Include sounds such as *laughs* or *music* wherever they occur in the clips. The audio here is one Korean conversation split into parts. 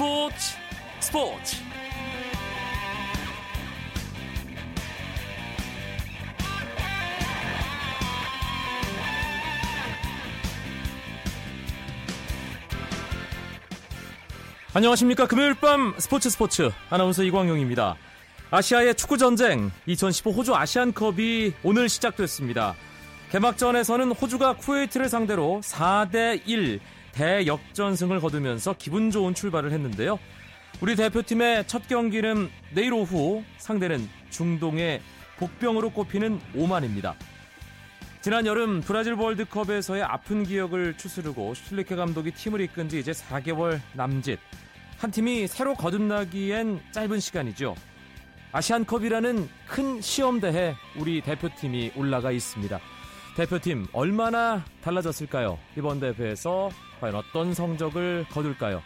스포츠 스포츠. 안녕하십니까. 금요일 밤 스포츠 스포츠. 아나운서 이광용입니다. 아시아의 축구 전쟁 2015 호주 아시안컵이 오늘 시작됐습니다. 개막전에서는 호주가 쿠웨이트를 상대로 4대 1 대역전승을 거두면서 기분 좋은 출발을 했는데요. 우리 대표팀의 첫 경기는 내일 오후 상대는 중동의 복병으로 꼽히는 오만입니다. 지난 여름 브라질 월드컵에서의 아픈 기억을 추스르고 슐리케 감독이 팀을 이끈 지 이제 4개월 남짓. 한 팀이 새로 거듭나기엔 짧은 시간이죠. 아시안컵이라는 큰 시험대에 우리 대표팀이 올라가 있습니다. 대표팀 얼마나 달라졌을까요? 이번 대회에서 과연 어떤 성적을 거둘까요?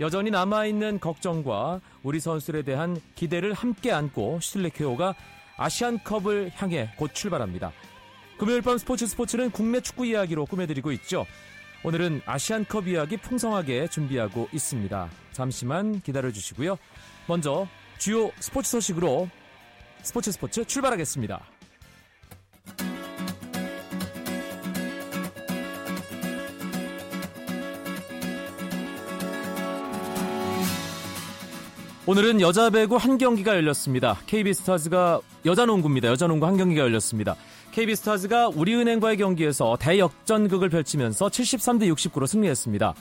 여전히 남아있는 걱정과 우리 선수들에 대한 기대를 함께 안고 슐리케오가 아시안컵을 향해 곧 출발합니다. 금요일 밤 스포츠 스포츠는 국내 축구 이야기로 꾸며드리고 있죠. 오늘은 아시안컵 이야기 풍성하게 준비하고 있습니다. 잠시만 기다려주시고요. 먼저 주요 스포츠 소식으로 스포츠 스포츠 출발하겠습니다. 오늘은 여자 배구 한 경기가 열렸습니다. KB스타즈가 여자 농구입니다. 여자 농구 한 경기가 열렸습니다. KB스타즈가 우리은행과의 경기에서 대역전극을 펼치면서 73대 69로 승리했습니다.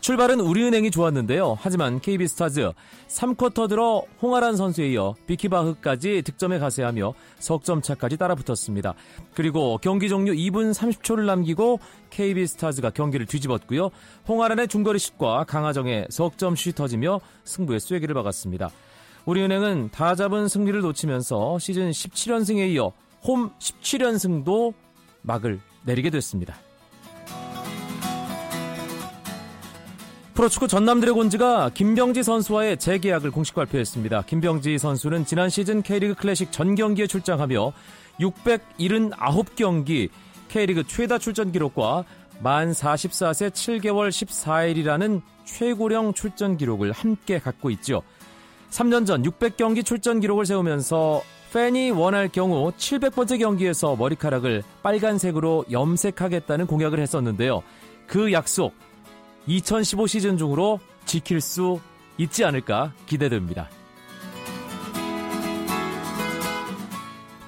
출발은 우리은행이 좋았는데요. 하지만 KB스타즈 3쿼터 들어 홍아란 선수에 이어 비키바흐까지 득점에 가세하며 석점차까지 따라붙었습니다. 그리고 경기 종료 2분 30초를 남기고 KB스타즈가 경기를 뒤집었고요. 홍아란의 중거리 슛과 강하정의 석점슛이 터지며 승부의 쐐기를 박았습니다. 우리은행은 다 잡은 승리를 놓치면서 시즌 17연승에 이어 홈 17연승도 막을 내리게 됐습니다. 프로축구 전남 드래곤즈가 김병지 선수와의 재계약을 공식 발표했습니다. 김병지 선수는 지난 시즌 K리그 클래식 전 경기에 출장하며 679경기 K리그 최다 출전 기록과 만 44세 7개월 14일이라는 최고령 출전 기록을 함께 갖고 있죠. 3년 전 600경기 출전 기록을 세우면서 팬이 원할 경우 700번째 경기에서 머리카락을 빨간색으로 염색하겠다는 공약을 했었는데요. 그 약속 2015 시즌 중으로 지킬 수 있지 않을까 기대됩니다.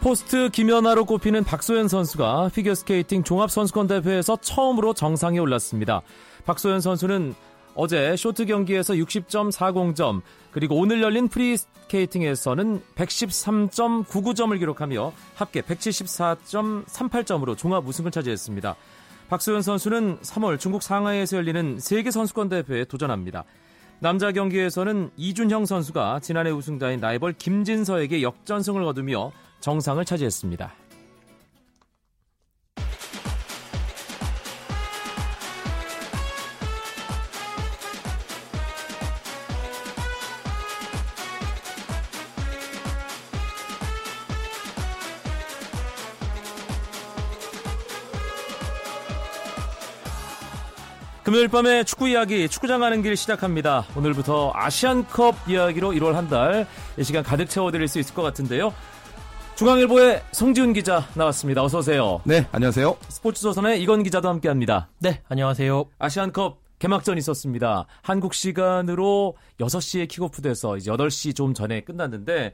포스트 김연아로 꼽히는 박소연 선수가 피겨스케이팅 종합선수권 대회에서 처음으로 정상에 올랐습니다. 박소연 선수는 어제 쇼트 경기에서 60.40점, 그리고 오늘 열린 프리스케이팅에서는 113.99점을 기록하며 합계 174.38점으로 종합 우승을 차지했습니다. 박소연 선수는 3월 중국 상하이에서 열리는 세계 선수권 대회에 도전합니다. 남자 경기에서는 이준형 선수가 지난해 우승자인 라이벌 김진서에게 역전승을 거두며 정상을 차지했습니다. 금요일 밤에 축구 이야기, 축구장 가는 길 시작합니다. 오늘부터 아시안컵 이야기로 1월 한 달 이 시간 가득 채워드릴 수 있을 것 같은데요. 중앙일보의 성지훈 기자 나왔습니다. 어서 오세요. 네, 안녕하세요. 스포츠조선의 이건 기자도 함께합니다. 네, 안녕하세요. 아시안컵 개막전 있었습니다. 한국 시간으로 6시에 킥오프돼서 이제 8시 좀 전에 끝났는데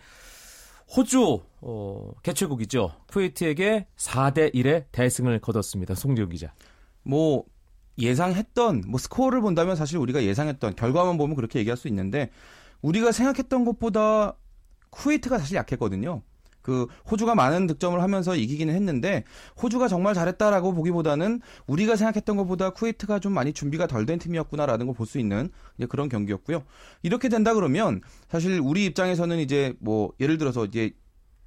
호주 어, 개최국이죠. 쿠웨이트에게 4대 1의 대승을 거뒀습니다. 송지훈 기자. 뭐 예상했던 뭐 스코어를 본다면 사실 우리가 예상했던 결과만 보면 그렇게 얘기할 수 있는데 우리가 생각했던 것보다 쿠웨이트가 사실 약했거든요. 그 호주가 많은 득점을 하면서 이기기는 했는데 호주가 정말 잘했다라고 보기보다는 우리가 생각했던 것보다 쿠웨이트가 좀 많이 준비가 덜 된 팀이었구나라는 걸 볼 수 있는 그런 경기였고요. 이렇게 된다 그러면 사실 우리 입장에서는 이제 뭐 예를 들어서 이제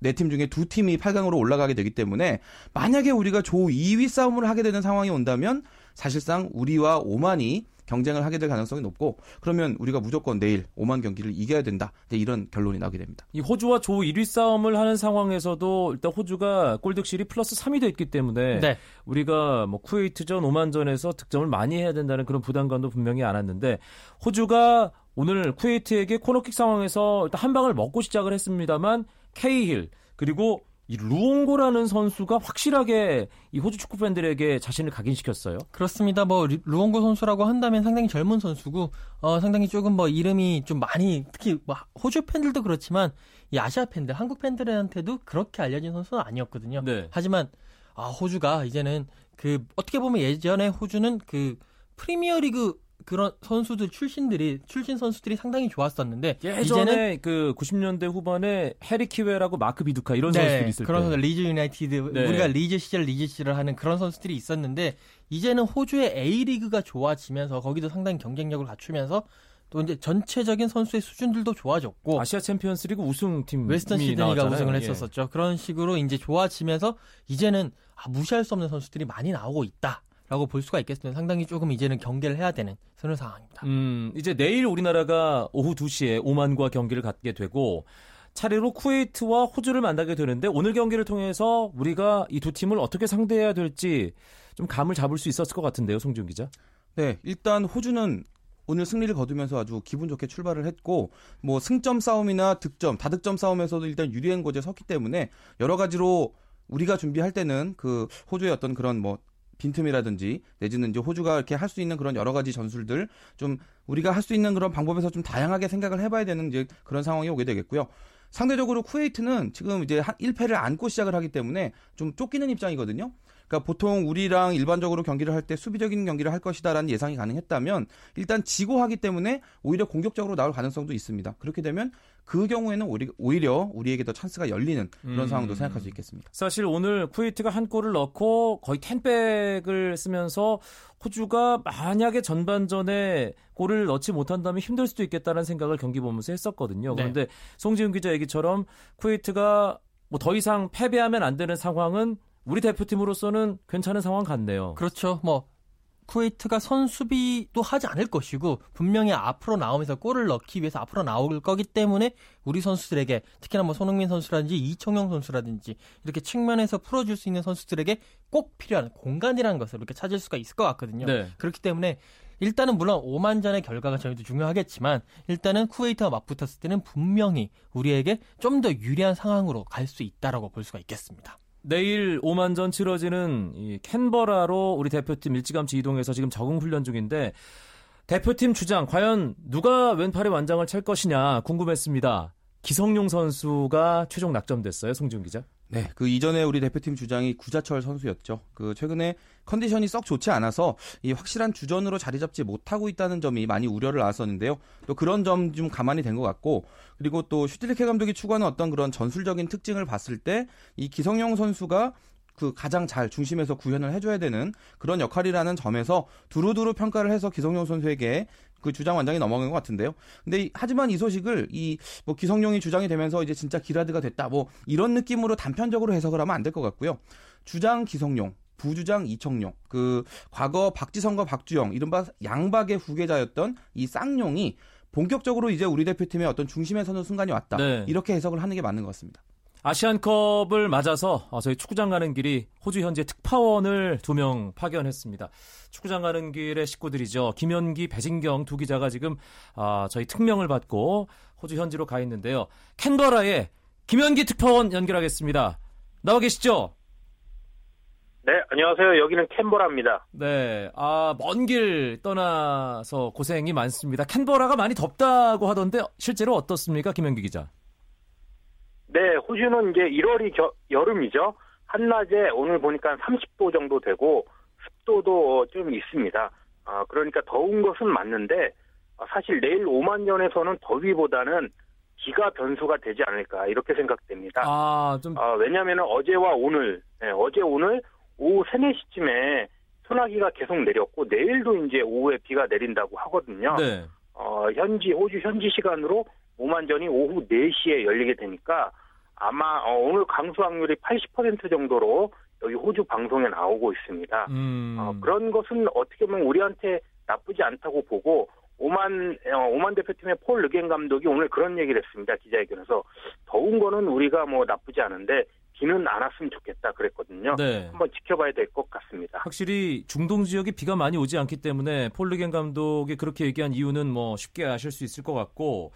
네 팀 중에 두 팀이 8강으로 올라가게 되기 때문에 만약에 우리가 조 2위 싸움을 하게 되는 상황이 온다면 사실상 우리와 오만이 경쟁을 하게 될 가능성이 높고 그러면 우리가 무조건 내일 오만 경기를 이겨야 된다. 이런 결론이 나게 됩니다. 이 호주와 조 1위 싸움을 하는 상황에서도 일단 호주가 골득실이 플러스 3이 됐기 때문에 네. 우리가 뭐 쿠웨이트전 오만전에서 득점을 많이 해야 된다는 그런 부담감도 분명히 안 왔는데 호주가 오늘 쿠웨이트에게 코너킥 상황에서 일단 한 방을 먹고 시작을 했습니다만 케이힐 그리고 이 루옹고라는 선수가 확실하게 이 호주 축구 팬들에게 자신을 각인시켰어요. 그렇습니다. 뭐 루옹고 선수라고 한다면 상당히 젊은 선수고 어 상당히 조금 뭐 이름이 좀 많이 특히 뭐 호주 팬들도 그렇지만 이 아시아 팬들, 한국 팬들한테도 그렇게 알려진 선수는 아니었거든요. 네. 하지만 아 호주가 이제는 그 어떻게 보면 예전에 호주는 그 프리미어리그 그런 선수들 출신들이 출신 선수들이 상당히 좋았었는데 예전에 이제는 그 90년대 후반에 해리 키웰하고 마크 비두카 이런 네, 선수들이 있을 그런 때 선수 리즈 유나이티드 네. 우리가 리즈 시절 리즈 시절을 하는 그런 선수들이 있었는데 이제는 호주의 A 리그가 좋아지면서 거기도 상당히 경쟁력을 갖추면서 또 이제 전체적인 선수의 수준들도 좋아졌고 아시아 챔피언스리그 우승팀 웨스턴 시드니가 우승을 예. 했었었죠. 예. 그런 식으로 이제 좋아지면서 이제는 아, 무시할 수 없는 선수들이 많이 나오고 있다. 라고 볼 수가 있겠습니다. 상당히 조금 이제는 경계를 해야 되는 그런 상황입니다. 음, 이제 내일 우리나라가 오후 2시에 오만과 경기를 갖게 되고 차례로 쿠웨이트와 호주를 만나게 되는데 오늘 경기를 통해서 우리가 이 두 팀을 어떻게 상대해야 될지 좀 감을 잡을 수 있었을 것 같은데요, 송지훈 기자. 네, 일단 호주는 오늘 승리를 거두면서 아주 기분 좋게 출발을 했고 뭐 승점 싸움이나 득점, 다득점 싸움에서도 일단 유리한 곳에 섰기 때문에 여러 가지로 우리가 준비할 때는 그 호주의 어떤 그런 뭐 빈틈이라든지 내지는 이제 호주가 이렇게 할 수 있는 그런 여러 가지 전술들 좀 우리가 할 수 있는 그런 방법에서 좀 다양하게 생각을 해봐야 되는 이제 그런 상황이 오게 되겠고요. 상대적으로 쿠웨이트는 지금 이제 1패를 안고 시작을 하기 때문에 좀 쫓기는 입장이거든요. 그러니까 보통 우리랑 일반적으로 경기를 할 때 수비적인 경기를 할 것이다라는 예상이 가능했다면 일단 지고 하기 때문에 오히려 공격적으로 나올 가능성도 있습니다. 그렇게 되면 그 경우에는 오히려 우리에게 더 찬스가 열리는 그런 음. 상황도 생각할 수 있겠습니다. 사실 오늘 쿠웨이트가 한 골을 넣고 거의 텐백을 쓰면서 호주가 만약에 전반전에 골을 넣지 못한다면 힘들 수도 있겠다는 생각을 경기 보면서 했었거든요. 네. 그런데 송지훈 기자 얘기처럼 쿠웨이트가 뭐 더 이상 패배하면 안 되는 상황은 우리 대표팀으로서는 괜찮은 상황 같네요. 그렇죠. 뭐 쿠웨이트가 선수비도 하지 않을 것이고 분명히 앞으로 나오면서 골을 넣기 위해서 앞으로 나올 거기 때문에 우리 선수들에게 특히나 뭐 손흥민 선수라든지 이청용 선수라든지 이렇게 측면에서 풀어줄 수 있는 선수들에게 꼭 필요한 공간이라는 것을 이렇게 찾을 수가 있을 것 같거든요. 네. 그렇기 때문에 일단은 물론 오만전의 결과가 저희도 중요하겠지만 일단은 쿠웨이트와 맞붙었을 때는 분명히 우리에게 좀 더 유리한 상황으로 갈 수 있다라고 볼 수가 있겠습니다. 내일 오만 전 치러지는 이 캔버라로 우리 대표팀 일찌감치 이동해서 지금 적응 훈련 중인데 대표팀 주장 과연 누가 왼팔의 완장을 찰 것이냐 궁금했습니다. 기성용 선수가 최종 낙점됐어요, 송지훈 기자. 네, 그 이전에 우리 대표팀 주장이 구자철 선수였죠. 그 최근에 컨디션이 썩 좋지 않아서 이 확실한 주전으로 자리 잡지 못하고 있다는 점이 많이 우려를 낳았었는데요. 또 그런 점 좀 가만히 된 것 같고 그리고 또 슈틸리케 감독이 추구하는 어떤 그런 전술적인 특징을 봤을 때 이 기성용 선수가 그 가장 잘 중심에서 구현을 해줘야 되는 그런 역할이라는 점에서 두루두루 평가를 해서 기성용 선수에게 그 주장 완장이 넘어간 것 같은데요. 근데 하지만 이 소식을 이 뭐 기성용이 주장이 되면서 이제 진짜 기라드가 됐다 뭐 이런 느낌으로 단편적으로 해석을 하면 안 될 것 같고요. 주장 기성용, 부주장 이청용, 그 과거 박지성과 박주영 이른바 양박의 후계자였던 이 쌍용이 본격적으로 이제 우리 대표팀의 어떤 중심에 서는 순간이 왔다. 네. 이렇게 해석을 하는 게 맞는 것 같습니다. 아시안컵을 맞아서 어, 저희 축구장 가는 길이 호주 현재 특파원을 두 명 파견했습니다. 축구장 가는 길의 식구들이죠. 김현기, 배진경 두 기자가 지금 아, 저희 특명을 받고 호주 현지로 가 있는데요. 캔버라에 김현기 특파원 연결하겠습니다. 나와 계시죠? 네, 안녕하세요. 여기는 캔버라입니다. 네, 아, 먼 길 떠나서 고생이 많습니다. 캔버라가 많이 덥다고 하던데 실제로 어떻습니까, 김현기 기자? 네, 호주는 이제 1월이 겨, 여름이죠. 한낮에 오늘 보니까 30도 정도 되고 습도도 좀 있습니다. 아, 그러니까 더운 것은 맞는데 아, 사실 내일 오만년에서는 더위보다는 기가 변수가 되지 않을까 이렇게 생각됩니다. 아, 좀 아, 왜냐하면 어제와 오늘, 네, 어제 오늘 오후 3, 4시쯤에 소나기가 계속 내렸고 내일도 이제 오후에 비가 내린다고 하거든요. 네. 어, 현지 호주 현지 시간으로 오만전이 오후 4시에 열리게 되니까 아마 어, 오늘 강수 확률이 80% 정도로 여기 호주 방송에 나오고 있습니다. 음. 어, 그런 것은 어떻게 보면 우리한테 나쁘지 않다고 보고 오만 어, 오만 대표팀의 폴 르겐 감독이 오늘 그런 얘기를 했습니다. 기자회견에서 더운 거는 우리가 뭐 나쁘지 않은데 비는 안 왔으면 좋겠다 그랬거든요. 네. 한번 지켜봐야 될 것 같습니다. 확실히 중동 지역에 비가 많이 오지 않기 때문에 폴 르겐 감독이 그렇게 얘기한 이유는 뭐 쉽게 아실 수 있을 것 같고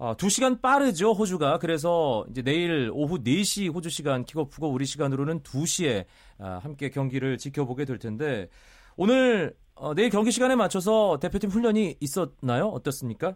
어, 2시간 빠르죠, 호주가. 그래서 이제 내일 오후 4시 호주 시간 킥오프고 우리 시간으로는 2시에 아, 함께 경기를 지켜보게 될 텐데 오늘 어, 내일 경기 시간에 맞춰서 대표팀 훈련이 있었나요? 어떻습니까?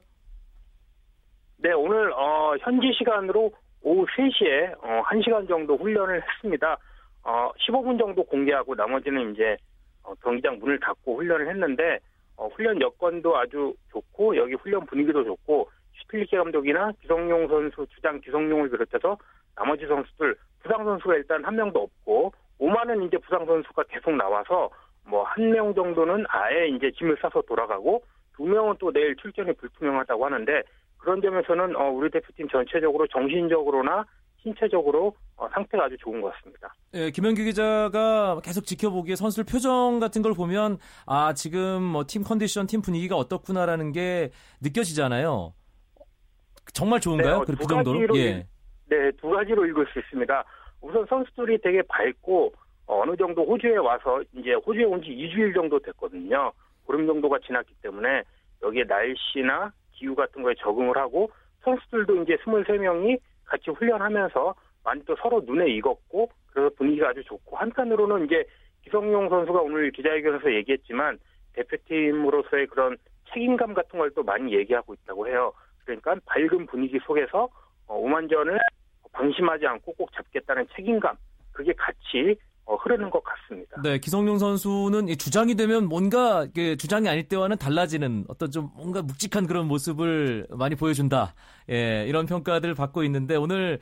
네, 오늘 어, 현지 시간으로 오후 3시에 어, 1시간 정도 훈련을 했습니다. 어, 15분 정도 공개하고 나머지는 이제 어, 경기장 문을 닫고 훈련을 했는데 어, 훈련 여건도 아주 좋고 여기 훈련 분위기도 좋고 슈틸리케 감독이나 기성용 선수 주장 기성용을 비롯해서 나머지 선수들 부상 선수가 일단 한 명도 없고 오만은 이제 부상 선수가 계속 나와서 뭐 한 명 정도는 아예 이제 짐을 싸서 돌아가고 두 명은 또 내일 출전이 불투명하다고 하는데 그런 점에서는 어, 우리 대표팀 전체적으로 정신적으로나 신체적으로 어, 상태가 아주 좋은 것 같습니다. 예, 김현규 기자가 계속 지켜보기에 선수들 표정 같은 걸 보면 아 지금 뭐 팀 컨디션, 팀 분위기가 어떻구나라는 게 느껴지잖아요. 정말 좋은가요? 어, 그, 그두 정도로? 가지로 예. 읽- 네, 두 가지로 읽을 수 있습니다. 우선 선수들이 되게 밝고 어, 어느 정도 호주에 와서 이제 호주에 온 지 2주일 정도 됐거든요. 보름 정도가 지났기 때문에 여기에 날씨나 기후 같은 거에 적응을 하고 선수들도 이제 23명이 같이 훈련하면서 많이 또 서로 눈에 익었고 그래서 분위기가 아주 좋고 한편으로는 이제 기성용 선수가 오늘 기자회견에서 얘기했지만 대표팀으로서의 그런 책임감 같은 걸 또 많이 얘기하고 있다고 해요. 그러니까 밝은 분위기 속에서 어, 오만전을 방심하지 않고 꼭 잡겠다는 책임감 그게 같이 어, 흐르는 것 같습니다. 네, 기성용 선수는 이 주장이 되면 뭔가 주장이 아닐 때와는 달라지는 어떤 좀 뭔가 묵직한 그런 모습을 많이 보여준다. 예, 이런 평가들 받고 있는데 오늘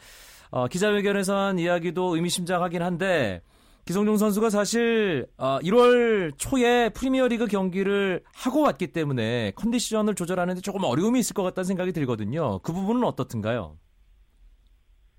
어, 기자회견에서 한 이야기도 의미심장하긴 한데 기성용 선수가 사실 어, 1월 초에 프리미어리그 경기를 하고 왔기 때문에 컨디션을 조절하는데 조금 어려움이 있을 것 같다는 생각이 들거든요. 그 부분은 어떻든가요?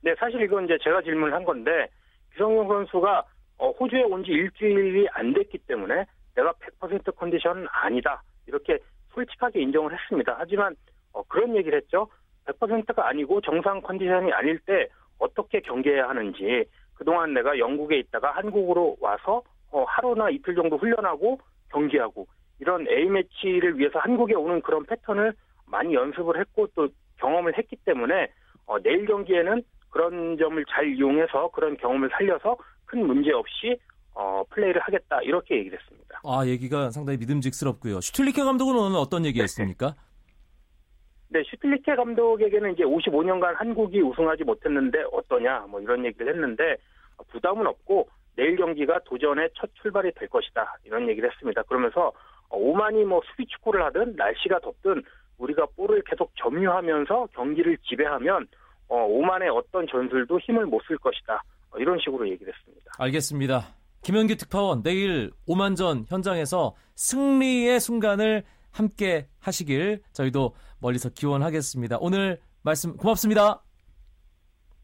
네, 사실 이건 이제 제가 질문을 한 건데 기성용 선수가 어, 호주에 온 지 일주일이 안 됐기 때문에 내가 100% 컨디션은 아니다 이렇게 솔직하게 인정을 했습니다. 하지만 어, 그런 얘기를 했죠. 100%가 아니고 정상 컨디션이 아닐 때 어떻게 경기해야 하는지 그동안 내가 영국에 있다가 한국으로 와서 어, 하루나 이틀 정도 훈련하고 경기하고 이런 A매치를 위해서 한국에 오는 그런 패턴을 많이 연습을 했고 또 경험을 했기 때문에 어, 내일 경기에는 그런 점을 잘 이용해서 그런 경험을 살려서 큰 문제 없이 어, 플레이를 하겠다 이렇게 얘기를 했습니다. 아, 얘기가 상당히 믿음직스럽고요. 슈틸리케 감독은 오늘 어떤 얘기했습니까? 네, 슈틸리케 감독에게는 이제 55년간 한국이 우승하지 못했는데 어떠냐 뭐 이런 얘기를 했는데 부담은 없고 내일 경기가 도전의 첫 출발이 될 것이다 이런 얘기를 했습니다. 그러면서 어, 오만이 뭐 수비 축구를 하든 날씨가 덥든 우리가 볼을 계속 점유하면서 경기를 지배하면 어, 오만의 어떤 전술도 힘을 못 쓸 것이다 어, 이런 식으로 얘기를 했습니다. 알겠습니다. 김현기 특파원 내일 오만전 현장에서 승리의 순간을 함께 하시길 저희도 멀리서 기원하겠습니다. 오늘 말씀 고맙습니다.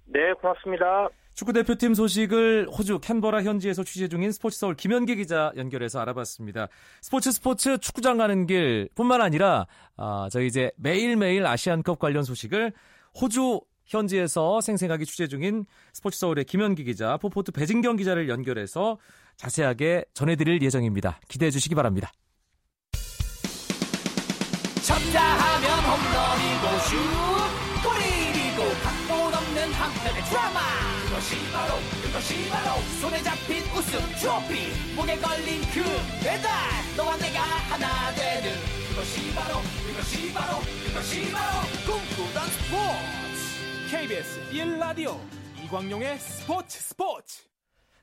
네, 고맙습니다. 축구 대표팀 소식을 호주 캔버라 현지에서 취재 중인 스포츠 서울 김현기 기자 연결해서 알아봤습니다. 스포츠 스포츠 축구장 가는 길 뿐만 아니라 아, 저희 이제 매일매일 아시안컵 관련 소식을 호주 현지에서 생생하게 취재 중인 스포츠 서울의 김현기 기자, 포포트 배진경 기자를 연결해서 자세하게 전해드릴 예정입니다. 기대해 주시기 바랍니다. 홈런이고 슛 골이고 각본 없는 한편의 드라마. 그것이 바로 그것이 바로 손에 잡힌 우승 트로피. 목에 걸린 그 배달 너와 내가 하나 되는. 그것이 바로 그것이 바로 그것이 바로 꿈꾸던 스포츠. KBS 1라디오 이광용의 스포츠 스포츠.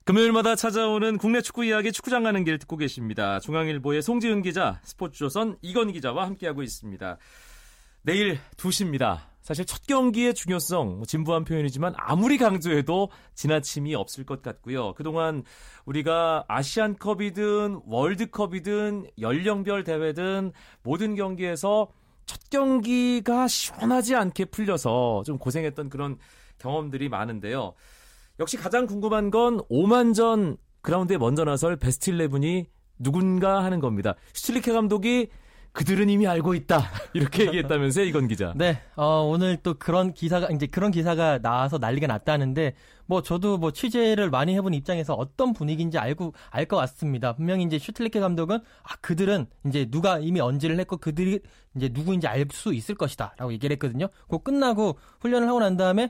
금요일마다 찾아오는 국내 축구 이야기 축구장 가는 길 듣고 계십니다. 중앙일보의 송지은 기자, 스포츠조선 이건 기자와 함께하고 있습니다. 내일 2시입니다. 사실 첫 경기의 중요성, 뭐 진부한 표현이지만 아무리 강조해도 지나침이 없을 것 같고요. 그동안 우리가 아시안컵이든 월드컵이든 연령별 대회든 모든 경기에서 첫 경기가 시원하지 않게 풀려서 좀 고생했던 그런 경험들이 많은데요. 역시 가장 궁금한 건 오만전 그라운드에 먼저 나설 베스트 11이 누군가 하는 겁니다. 슈틸리케 감독이 그들은 이미 알고 있다. 이렇게 얘기했다면서요, 이건 기자. 네, 어, 오늘 또 그런 기사가, 이제 그런 기사가 나와서 난리가 났다는데, 뭐 저도 뭐 취재를 많이 해본 입장에서 어떤 분위기인지 알고, 알 것 같습니다. 분명히 이제 슈틀리케 감독은, 아, 그들은 이제 누가 이미 언질을 했고, 그들이 이제 누구인지 알 수 있을 것이다. 라고 얘기를 했거든요. 그거 끝나고 훈련을 하고 난 다음에,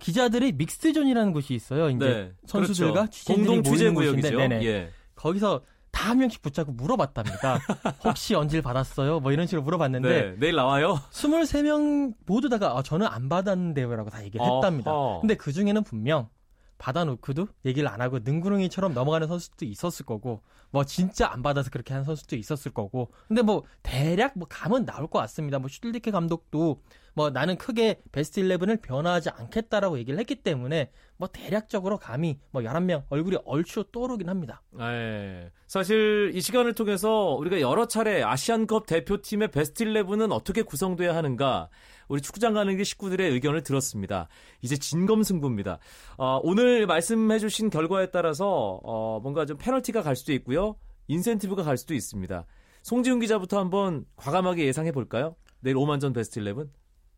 기자들이 믹스존이라는 곳이 있어요. 이제 네, 선수들과 그렇죠. 취재진이 공동 취재 구역이죠. 네네. 예. 거기서 다 한 명씩 붙잡고 물어봤답니다. *laughs* 혹시 언지를 받았어요? 뭐 이런 식으로 물어봤는데, 네, 내일 나와요. 23명 모두 다가 아, 저는 안 받았는데요라고 다 얘기를 했답니다. 어허. 근데 그 중에는 분명 받아놓고도 얘기를 안 하고 능구렁이처럼 넘어가는 선수도 있었을 거고 뭐 진짜 안 받아서 그렇게 하는 선수도 있었을 거고 근데 뭐 대략 뭐 감은 나올 것 같습니다. 뭐 슈틸리케 감독도 뭐 나는 크게 베스트 11을 변화하지 않겠다라고 얘기를 했기 때문에 뭐 대략적으로 감이 뭐 11명 얼굴이 얼추 떠오르긴 합니다. 예. 사실 이 시간을 통해서 우리가 여러 차례 아시안컵 대표팀의 베스트 11은 어떻게 구성돼야 하는가 우리 축구장 가는 길 식구들의 의견을 들었습니다. 이제 진검승부입니다. 어, 오늘 말씀해주신 결과에 따라서 어, 뭔가 좀 페널티가 갈 수도 있고요, 인센티브가 갈 수도 있습니다. 송지훈 기자부터 한번 과감하게 예상해 볼까요? 내일 오만전 베스트 11.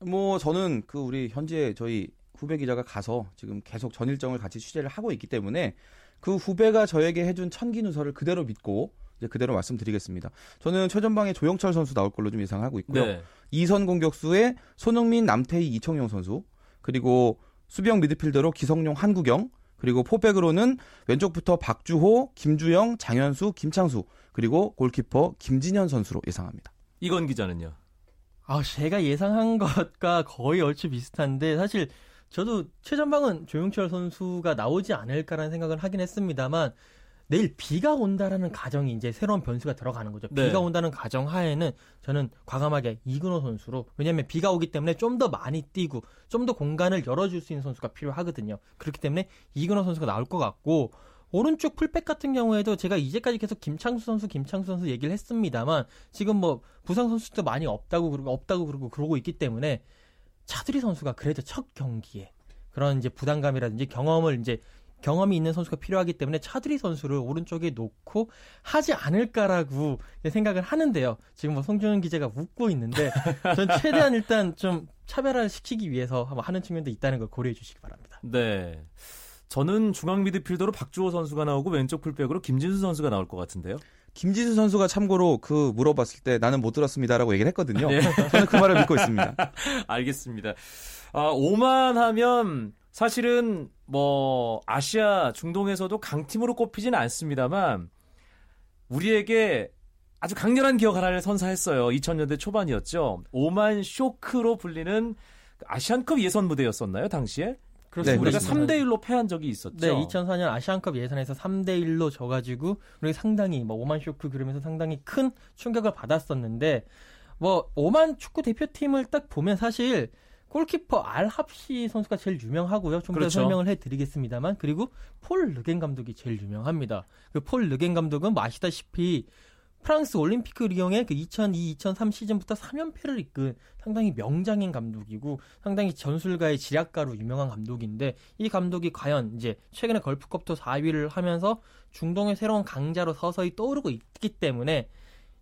뭐 저는 그 우리 현재 저희 후배 기자가 가서 지금 계속 전 일정을 같이 취재를 하고 있기 때문에 그 후배가 저에게 해준 천기 누설을 그대로 믿고 이제 그대로 말씀드리겠습니다. 저는 최전방에 조영철 선수 나올 걸로 좀 예상하고 있고요. 네. 이선 공격수에 손흥민, 남태희, 이청용 선수 그리고 수비형 미드필더로 기성용, 한국영 그리고 포백으로는 왼쪽부터 박주호, 김주영, 장현수, 김창수 그리고 골키퍼 김진현 선수로 예상합니다. 이건 기자는요. 아, 제가 예상한 *laughs* 것과 거의 얼추 비슷한데 사실 저도 최전방은 조용철 선수가 나오지 않을까라는 생각을 하긴 했습니다만 내일 비가 온다라는 가정이 이제 새로운 변수가 들어가는 거죠. 네. 비가 온다는 가정 하에는 저는 과감하게 이근호 선수로 왜냐하면 비가 오기 때문에 좀 더 많이 뛰고 좀 더 공간을 열어줄 수 있는 선수가 필요하거든요. 그렇기 때문에 이근호 선수가 나올 것 같고 오른쪽 풀백 같은 경우에도 제가 이제까지 계속 김창수 선수, 김창수 선수 얘기를 했습니다만 지금 뭐 부상 선수도 많이 없다고 그러고 없다고 그러고 그러고 있기 때문에 차두리 선수가 그래도 첫 경기에 그런 이제 부담감이라든지 경험을 이제 경험이 있는 선수가 필요하기 때문에 차두리 선수를 오른쪽에 놓고 하지 않을까라고 생각을 하는데요. 지금 뭐 송준현 기자가 웃고 있는데 *laughs* 전 최대한 일단 좀 차별화를 시키기 위해서 하는 측면도 있다는 걸 고려해 주시기 바랍니다. 네. 저는 중앙 미드필더로 박주호 선수가 나오고 왼쪽 풀백으로 김진수 선수가 나올 것 같은데요. 김지수 선수가 참고로 그 물어봤을 때 나는 못 들었습니다라고 얘기를 했거든요. 네. 저는 그 말을 믿고 있습니다. *laughs* 알겠습니다. 아, 오만 하면 사실은 뭐 아시아 중동에서도 강팀으로 꼽히진 않습니다만 우리에게 아주 강렬한 기억 하나를 선사했어요. 2000년대 초반이었죠. 오만 쇼크로 불리는 아시안컵 예선 무대였었나요, 당시에? 그렇습니다. 우리가 네, 3대 1로 패한 적이 있었죠. 네, 2004년 아시안컵 예선에서 3대 1로 져 가지고 우리 상당히 뭐 오만 쇼크 그러면서 상당히 큰 충격을 받았었는데 뭐 오만 축구 대표팀을 딱 보면 사실 골키퍼 알합시 선수가 제일 유명하고요. 좀더 그렇죠. 설명을 해드리겠습니다만 그리고 폴 르겐 감독이 제일 유명합니다. 그 폴 르겐 감독은 뭐 아시다시피 프랑스 올림피크 리옹의 그 2002-2003 시즌부터 3연패를 이끈 상당히 명장인 감독이고 상당히 전술가의 지략가로 유명한 감독인데 이 감독이 과연 이제 최근에 걸프컵도 4위를 하면서 중동의 새로운 강자로 서서히 떠오르고 있기 때문에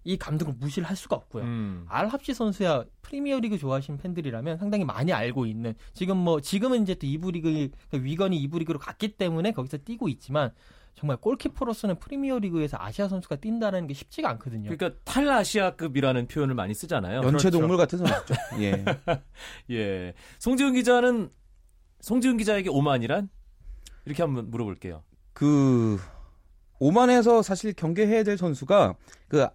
이 감독을 무시를 할 수가 없고요. 음. 알합시 선수야 프리미어리그 좋아하시는 팬들이라면 상당히 많이 알고 있는 지금 뭐 지금은 이제 또 이부 리그 위건이 이부 리그로 갔기 때문에 거기서 뛰고 있지만 정말 골키퍼로서는 프리미어 리그에서 아시아 선수가 뛴다는 게 쉽지가 않거든요. 그러니까 탈아시아급이라는 표현을 많이 쓰잖아요. 연체 동물 같은 선수죠. *laughs* 예. 예. 송지훈 기자는 송지훈 기자에게 오만이란 이렇게 한번 물어볼게요. 그 오만에서 사실 경계해야 될 선수가 그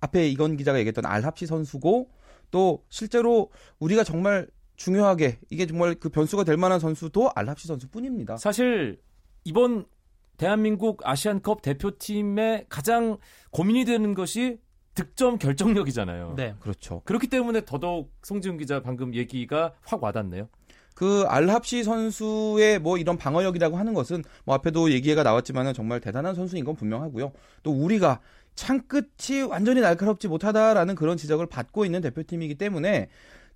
앞에 이건 기자가 얘기했던 알합시 선수고 또 실제로 우리가 정말 중요하게 이게 정말 그 변수가 될 만한 선수도 알합시 선수뿐입니다. 사실 이번 대한민국 아시안컵 대표팀의 가장 고민이 되는 것이 득점 결정력이잖아요. 네. 그렇죠. 그렇기 때문에 더더욱 송지훈 기자 방금 얘기가 확 와닿네요. 그 알합시 선수의 뭐 이런 방어력이라고 하는 것은 뭐 앞에도 얘기가 나왔지만은 정말 대단한 선수인 건 분명하고요. 또 우리가 창 끝이 완전히 날카롭지 못하다라는 그런 지적을 받고 있는 대표팀이기 때문에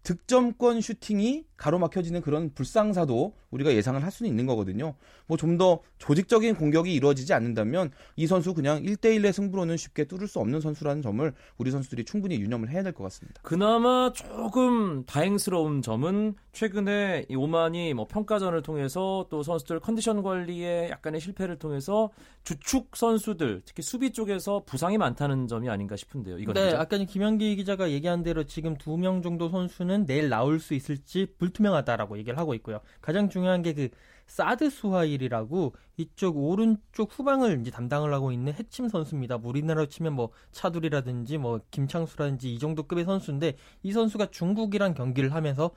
득점권 슈팅이 가로막혀지는 그런 불상사도 우리가 예상을 할 수는 있는 거거든요. 뭐 좀 더 조직적인 공격이 이루어지지 않는다면 이 선수 그냥 1대1의 승부로는 쉽게 뚫을 수 없는 선수라는 점을 우리 선수들이 충분히 유념을 해야 될 것 같습니다. 그나마 조금 다행스러운 점은 최근에 이 오만이 뭐 평가전을 통해서 또 선수들 컨디션 관리에 약간의 실패를 통해서 주축 선수들 특히 수비 쪽에서 부상이 많다는 점이 아닌가 싶은데요. 이건 네, 진짜? 아까 김현기 기자가 얘기한 대로 지금 두 명 정도 선수는 내일 나올 수 있을지 불투명하다라고 얘기를 하고 있고요. 가장 중요한 게 그 사드 수하일이라고 이쪽 오른쪽 후방을 이제 담당을 하고 있는 해침 선수입니다. 뭐 우리나라로 치면 뭐 차두리라든지 뭐 김창수라든지 이 정도 급의 선수인데 이 선수가 중국이랑 경기를 하면서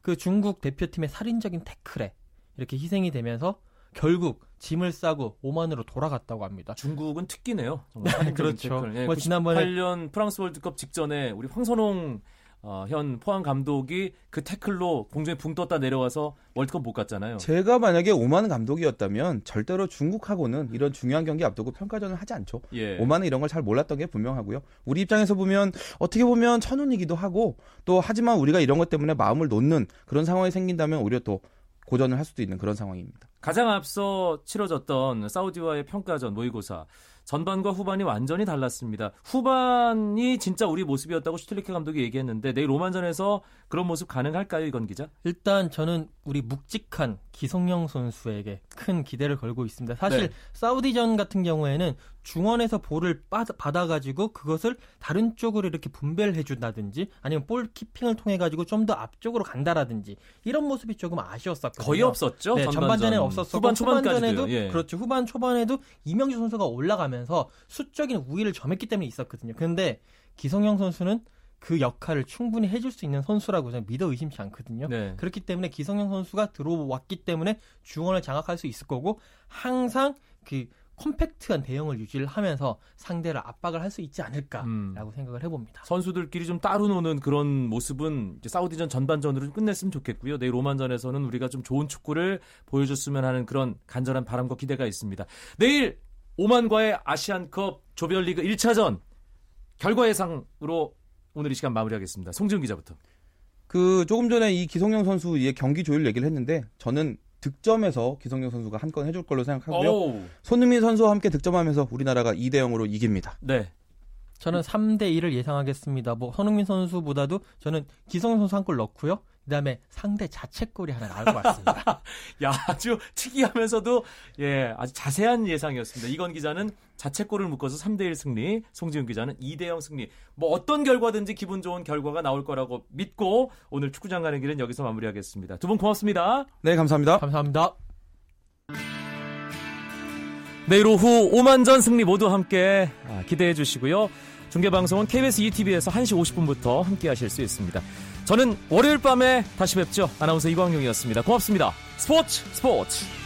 그 중국 대표팀의 살인적인 태클에 이렇게 희생이 되면서 결국 짐을 싸고 오만으로 돌아갔다고 합니다. 중국은 특기네요. 정말 살인적인 그렇죠. 예, 뭐 지난번에 98년 프랑스 월드컵 직전에 우리 황선홍 어, 현 포항 감독이 그 태클로 공중에 붕 떴다 내려와서 월드컵 못 갔잖아요. 제가 만약에 오만 감독이었다면 절대로 중국하고는 이런 중요한 경기 앞두고 평가전을 하지 않죠. 예. 오만은 이런 걸 잘 몰랐던 게 분명하고요. 우리 입장에서 보면 어떻게 보면 천운이기도 하고 또 하지만 우리가 이런 것 때문에 마음을 놓는 그런 상황이 생긴다면 오히려 또 고전을 할 수도 있는 그런 상황입니다. 가장 앞서 치러졌던 사우디와의 평가전 모의고사 전반과 후반이 완전히 달랐습니다. 후반이 진짜 우리 모습이었다고 슈틸리케 감독이 얘기했는데 내일 오만전에서 그런 모습 가능할까요, 이건 기자? 일단 저는 우리 묵직한 기성용 선수에게 큰 기대를 걸고 있습니다. 사실 네. 사우디전 같은 경우에는 중원에서 볼을 빠- 받아가지고 그것을 다른 쪽으로 이렇게 분배를 해준다든지 아니면 볼 키핑을 통해 가지고 좀 더 앞쪽으로 간다라든지 이런 모습이 조금 아쉬웠었거든요. 거의 없었죠. 네, 전반전. 전반전에 없었었고 후반 초반까지도. 예. 그렇죠. 후반 초반에도 이명주 선수가 올라가면서 수적인 우위를 점했기 때문에 있었거든요. 그런데 기성용 선수는 그 역할을 충분히 해줄 수 있는 선수라고 저는 믿어 의심치 않거든요. 네. 그렇기 때문에 기성용 선수가 들어왔기 때문에 중원을 장악할 수 있을 거고 항상 그 컴팩트한 대응을 유지를 하면서 상대를 압박을 할 수 있지 않을까라고 음. 생각을 해봅니다. 선수들끼리 좀 따로 노는 그런 모습은 이제 사우디전 전반전으로 좀 끝냈으면 좋겠고요. 내일 오만전에서는 우리가 좀 좋은 축구를 보여줬으면 하는 그런 간절한 바람과 기대가 있습니다. 내일 오만과의 아시안컵 조별리그 1차전 결과 예상으로 오늘 이 시간 마무리하겠습니다. 송지훈 기자부터. 그 조금 전에 이 기성용 선수의 경기 조율 얘기를 했는데 저는 득점에서 기성용 선수가 한 건 해줄 걸로 생각하고요. 오우. 손흥민 선수와 함께 득점하면서 우리나라가 2대 0으로 이깁니다. 네. 저는 3대 1을 예상하겠습니다. 뭐 손흥민 선수보다도 저는 기성용 선수 한 골 넣고요. 그다음에 상대 자책골이 하나 나올 것 같습니다. *laughs* 야, 아주 특이하면서도 예, 아주 자세한 예상이었습니다. 이건 기자는 자책골을 묶어서 3대 1 승리, 송지훈 기자는 2대 0 승리. 뭐 어떤 결과든지 기분 좋은 결과가 나올 거라고 믿고 오늘 축구장 가는 길은 여기서 마무리하겠습니다. 두 분 고맙습니다. 네, 감사합니다. 감사합니다. 내일 오후 5만전 승리 모두 함께 아, 기대해 주시고요. 중계방송은 KBS ETV에서 1시 50분부터 함께 하실 수 있습니다. 저는 월요일 밤에 다시 뵙죠. 아나운서 이광용이었습니다. 고맙습니다. 스포츠 스포츠.